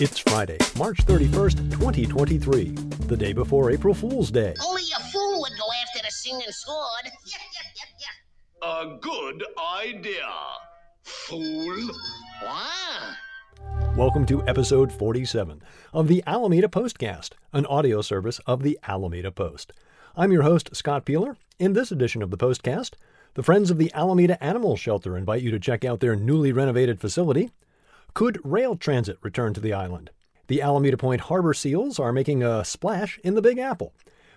It's Friday, March 31st, 2023, the day before April Fool's Day. Only a fool would go after the singing sword. A good idea, fool. wow. Welcome to episode 47 of the Alameda Postcast, an audio service of the Alameda Post. I'm your host, Scott Peeler. In this edition of the Postcast, the Friends of the Alameda Animal Shelter invite you to check out their newly renovated facility. Could rail transit return to the island? The Alameda Point harbor seals are making a splash in the Big Apple.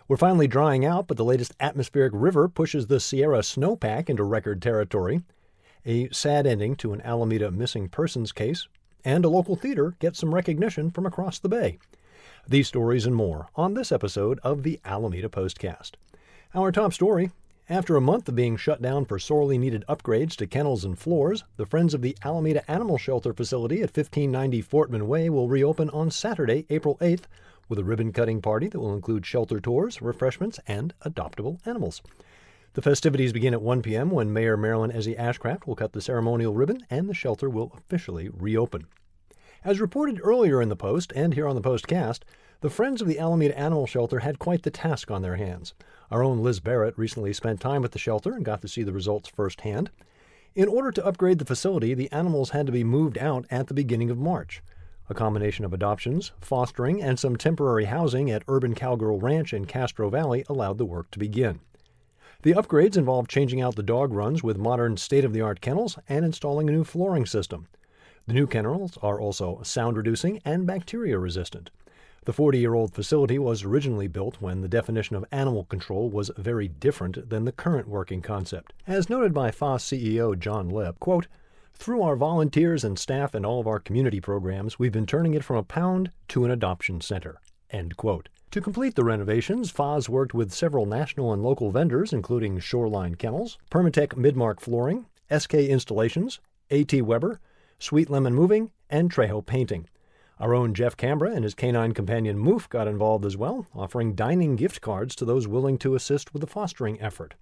We're finally drying out, but the latest atmospheric river pushes the Sierra snowpack into record territory. A sad ending to an Alameda missing persons case, and a local theater gets some recognition from across the bay. These stories and more on this episode of the Alameda Postcast. Our top story after a month of being shut down for sorely needed upgrades to kennels and floors, the Friends of the Alameda Animal Shelter facility at 1590 Fortman Way will reopen on Saturday, April 8th, with a ribbon cutting party that will include shelter tours, refreshments, and adoptable animals. The festivities begin at 1 p.m. when Mayor Marilyn Ezzy Ashcraft will cut the ceremonial ribbon and the shelter will officially reopen. As reported earlier in the Post and here on the Postcast, the Friends of the Alameda Animal Shelter had quite the task on their hands. Our own Liz Barrett recently spent time at the shelter and got to see the results firsthand. In order to upgrade the facility, the animals had to be moved out at the beginning of March. A combination of adoptions, fostering, and some temporary housing at Urban Cowgirl Ranch in Castro Valley allowed the work to begin. The upgrades involved changing out the dog runs with modern state of the art kennels and installing a new flooring system. The new kennels are also sound reducing and bacteria resistant. The 40 year old facility was originally built when the definition of animal control was very different than the current working concept. As noted by FAAS CEO John Leb, quote, through our volunteers and staff and all of our community programs, we've been turning it from a pound to an adoption center. End quote. To complete the renovations, FAAS worked with several national and local vendors, including Shoreline Kennels, Permatech Midmark Flooring, SK Installations, AT Weber, Sweet Lemon Moving, and Trejo Painting. Our own Jeff Cambra and his canine companion Moof got involved as well, offering dining gift cards to those willing to assist with the fostering effort.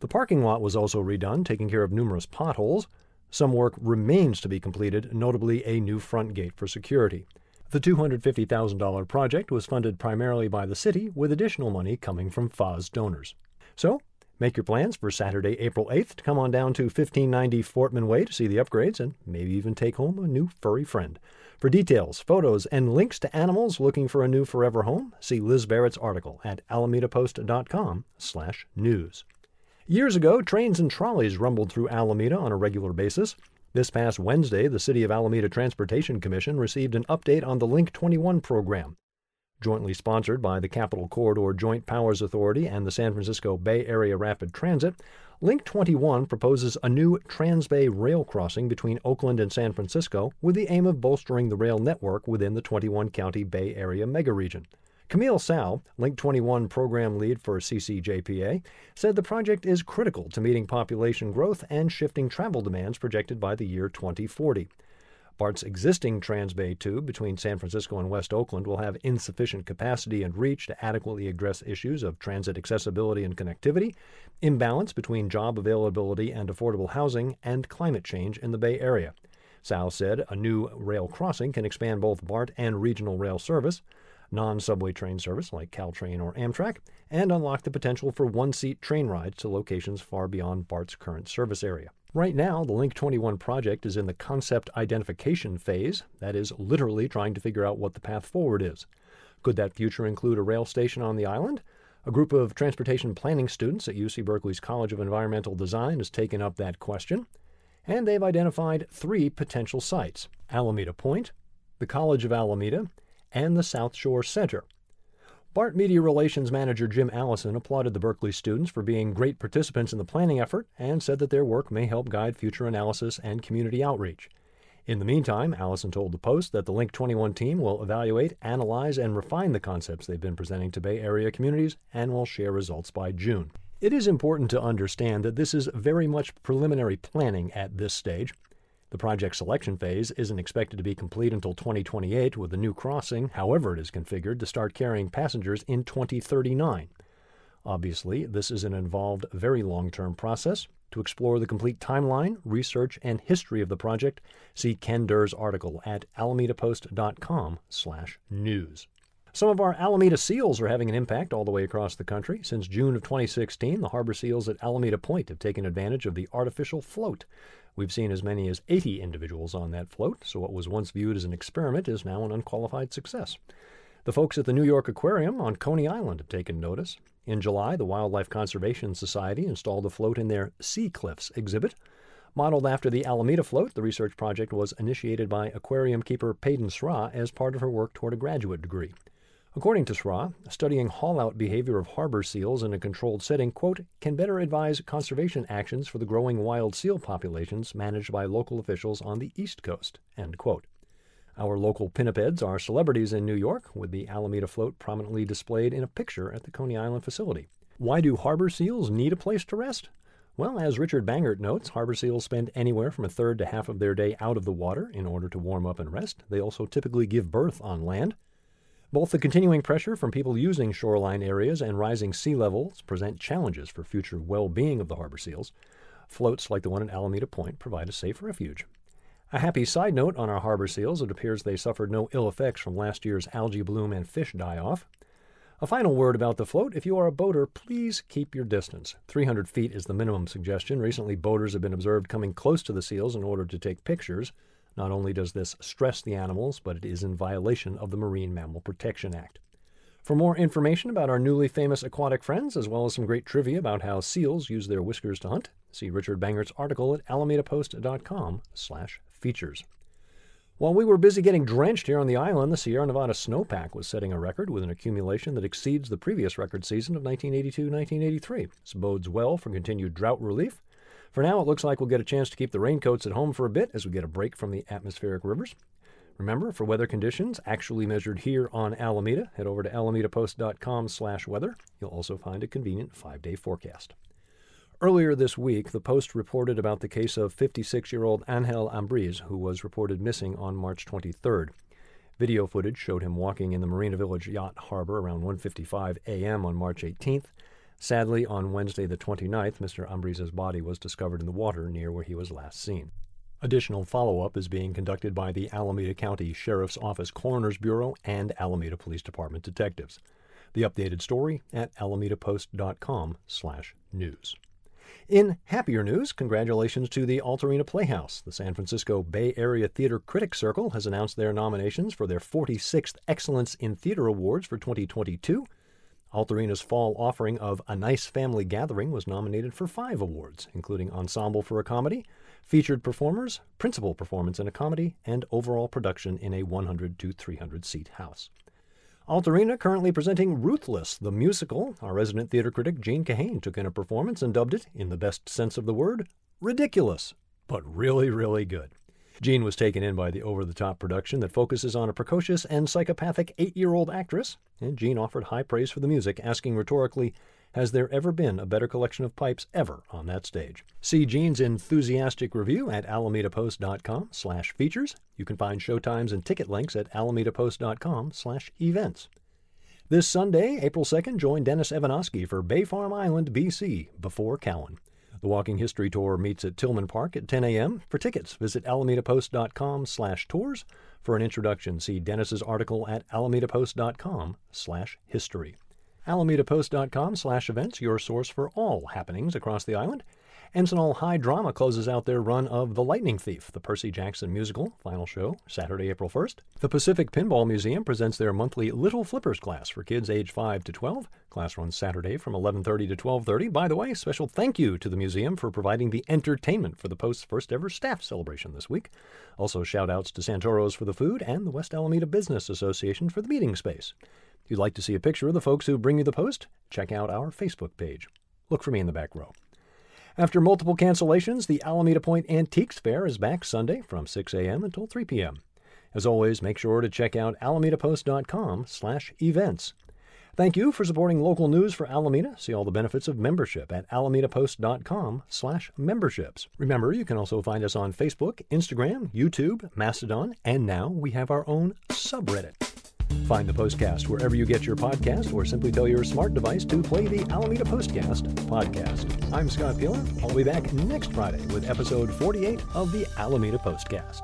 The parking lot was also redone, taking care of numerous potholes. Some work remains to be completed, notably a new front gate for security. The $250,000 project was funded primarily by the city, with additional money coming from FAAS donors. So, Make your plans for Saturday, April 8th to come on down to 1590 Fortman Way to see the upgrades and maybe even take home a new furry friend. For details, photos, and links to animals looking for a new forever home, see Liz Barrett's article at alamedapost.com slash news. Years ago, trains and trolleys rumbled through Alameda on a regular basis. This past Wednesday, the City of Alameda Transportation Commission received an update on the Link 21 program. Jointly sponsored by the Capital Corridor Joint Powers Authority and the San Francisco Bay Area Rapid Transit, Link 21 proposes a new Transbay rail crossing between Oakland and San Francisco with the aim of bolstering the rail network within the 21 county Bay Area megaregion. Camille Tsao, Link 21 program lead for CCJPA, said the project is critical to meeting population growth and shifting travel demands projected by the year 2040. BART's existing Transbay tube between San Francisco and West Oakland will have insufficient capacity and reach to adequately address issues of transit accessibility and connectivity, imbalance between job availability and affordable housing, and climate change in the Bay Area. Tsao said a new rail crossing can expand both BART and regional rail service, non subway train service like Caltrain or Amtrak, and unlock the potential for one seat train rides to locations far beyond BART's current service area. Right now, the Link 21 project is in the concept identification phase, that is, literally trying to figure out what the path forward is. Could that future include a rail station on the island? A group of transportation planning students at UC Berkeley's College of Environmental Design has taken up that question, and they've identified three potential sites Alameda Point, the College of Alameda, and the South Shore Center. BART Media Relations Manager Jim Allison applauded the Berkeley students for being great participants in the planning effort and said that their work may help guide future analysis and community outreach. In the meantime, Allison told the Post that the Link 21 team will evaluate, analyze, and refine the concepts they've been presenting to Bay Area communities and will share results by June. It is important to understand that this is very much preliminary planning at this stage. The project selection phase isn't expected to be complete until 2028, with the new crossing, however it is configured, to start carrying passengers in 2039. Obviously, this is an involved, very long term process. To explore the complete timeline, research, and history of the project, see Ken Durr's article at alamedapost.com/news. Some of our Alameda seals are having an impact all the way across the country. Since June of 2016, the harbor seals at Alameda Point have taken advantage of the artificial float. We've seen as many as 80 individuals on that float, so what was once viewed as an experiment is now an unqualified success. The folks at the New York Aquarium on Coney Island have taken notice. In July, the Wildlife Conservation Society installed a float in their Sea Cliffs exhibit. Modeled after the Alameda float, the research project was initiated by aquarium keeper Peyton Sra as part of her work toward a graduate degree. According to Sra, studying haul-out behavior of harbor seals in a controlled setting, quote, can better advise conservation actions for the growing wild seal populations managed by local officials on the East Coast, end quote. Our local pinnipeds are celebrities in New York, with the Alameda float prominently displayed in a picture at the Coney Island facility. Why do harbor seals need a place to rest? Well, as Richard Bangert notes, harbor seals spend anywhere from a third to half of their day out of the water in order to warm up and rest. They also typically give birth on land. Both the continuing pressure from people using shoreline areas and rising sea levels present challenges for future well being of the harbor seals. Floats like the one at Alameda Point provide a safe refuge. A happy side note on our harbor seals it appears they suffered no ill effects from last year's algae bloom and fish die off. A final word about the float if you are a boater, please keep your distance. 300 feet is the minimum suggestion. Recently, boaters have been observed coming close to the seals in order to take pictures. Not only does this stress the animals, but it is in violation of the Marine Mammal Protection Act. For more information about our newly famous aquatic friends, as well as some great trivia about how seals use their whiskers to hunt, see Richard Bangert's article at alamedapost.com slash features. While we were busy getting drenched here on the island, the Sierra Nevada snowpack was setting a record with an accumulation that exceeds the previous record season of 1982-1983. This bodes well for continued drought relief. For now, it looks like we'll get a chance to keep the raincoats at home for a bit as we get a break from the atmospheric rivers. Remember, for weather conditions actually measured here on Alameda, head over to alamedapost.com/weather. You'll also find a convenient five-day forecast. Earlier this week, the Post reported about the case of 56 year old Angel Ambriz, who was reported missing on March 23rd. Video footage showed him walking in the Marina Village Yacht Harbor around 1:55 a.m. on March 18th. Sadly, on Wednesday the 29th, Mr. Ambriz's body was discovered in the water near where he was last seen. Additional follow-up is being conducted by the Alameda County Sheriff's Office Coroner's Bureau and Alameda Police Department detectives. The updated story at alamedapost.com/news. In happier news, congratulations to the Altarena Playhouse. The San Francisco Bay Area Theater Critics Circle has announced their nominations for their 46th Excellence in Theater Awards for 2022. Altarena's fall offering of A Nice Family Gathering was nominated for five awards, including Ensemble for a Comedy, Featured Performers, Principal Performance in a Comedy, and Overall Production in a 100 to 300 seat house. Altarena currently presenting Ruthless, the musical. Our resident theater critic Gene Kahane took in a performance and dubbed it, in the best sense of the word, ridiculous, but really, really good. Gene was taken in by the over the top production that focuses on a precocious and psychopathic eight year old actress, and Gene offered high praise for the music, asking rhetorically, Has there ever been a better collection of pipes ever on that stage? See Gene's enthusiastic review at alamedapost.com slash features. You can find showtimes and ticket links at alamedapost.com slash events. This Sunday, April 2nd, join Dennis Evanosky for Bay Farm Island, BC, before Cowan. The Walking History Tour meets at Tillman Park at 10 a.m. For tickets, visit alamedapost.com slash tours. For an introduction, see Dennis's article at alamedapost.com slash history alamedapost.com slash events, your source for all happenings across the island. Encinal High Drama closes out their run of The Lightning Thief, the Percy Jackson musical, final show, Saturday, April 1st. The Pacific Pinball Museum presents their monthly Little Flippers class for kids age 5 to 12. Class runs Saturday from 11:30 to 12:30. By the way, special thank you to the museum for providing the entertainment for the Post's first ever staff celebration this week. Also shout outs to Santoro's for the food and the West Alameda Business Association for the meeting space. If you'd like to see a picture of the folks who bring you the Post, check out our Facebook page. Look for me in the back row. After multiple cancellations, the Alameda Point Antiques Fair is back Sunday from 6 a.m. until 3 p.m. As always, make sure to check out alamedapost.com/events. Thank you for supporting local news for Alameda. See all the benefits of membership at alamedapost.com/memberships. Remember, you can also find us on Facebook, Instagram, YouTube, Mastodon, and now we have our own subreddit. Find the Postcast wherever you get your podcast or simply tell your smart device to play the Alameda Postcast podcast. I'm Scott Peeler. I'll be back next Friday with episode 48 of the Alameda Postcast.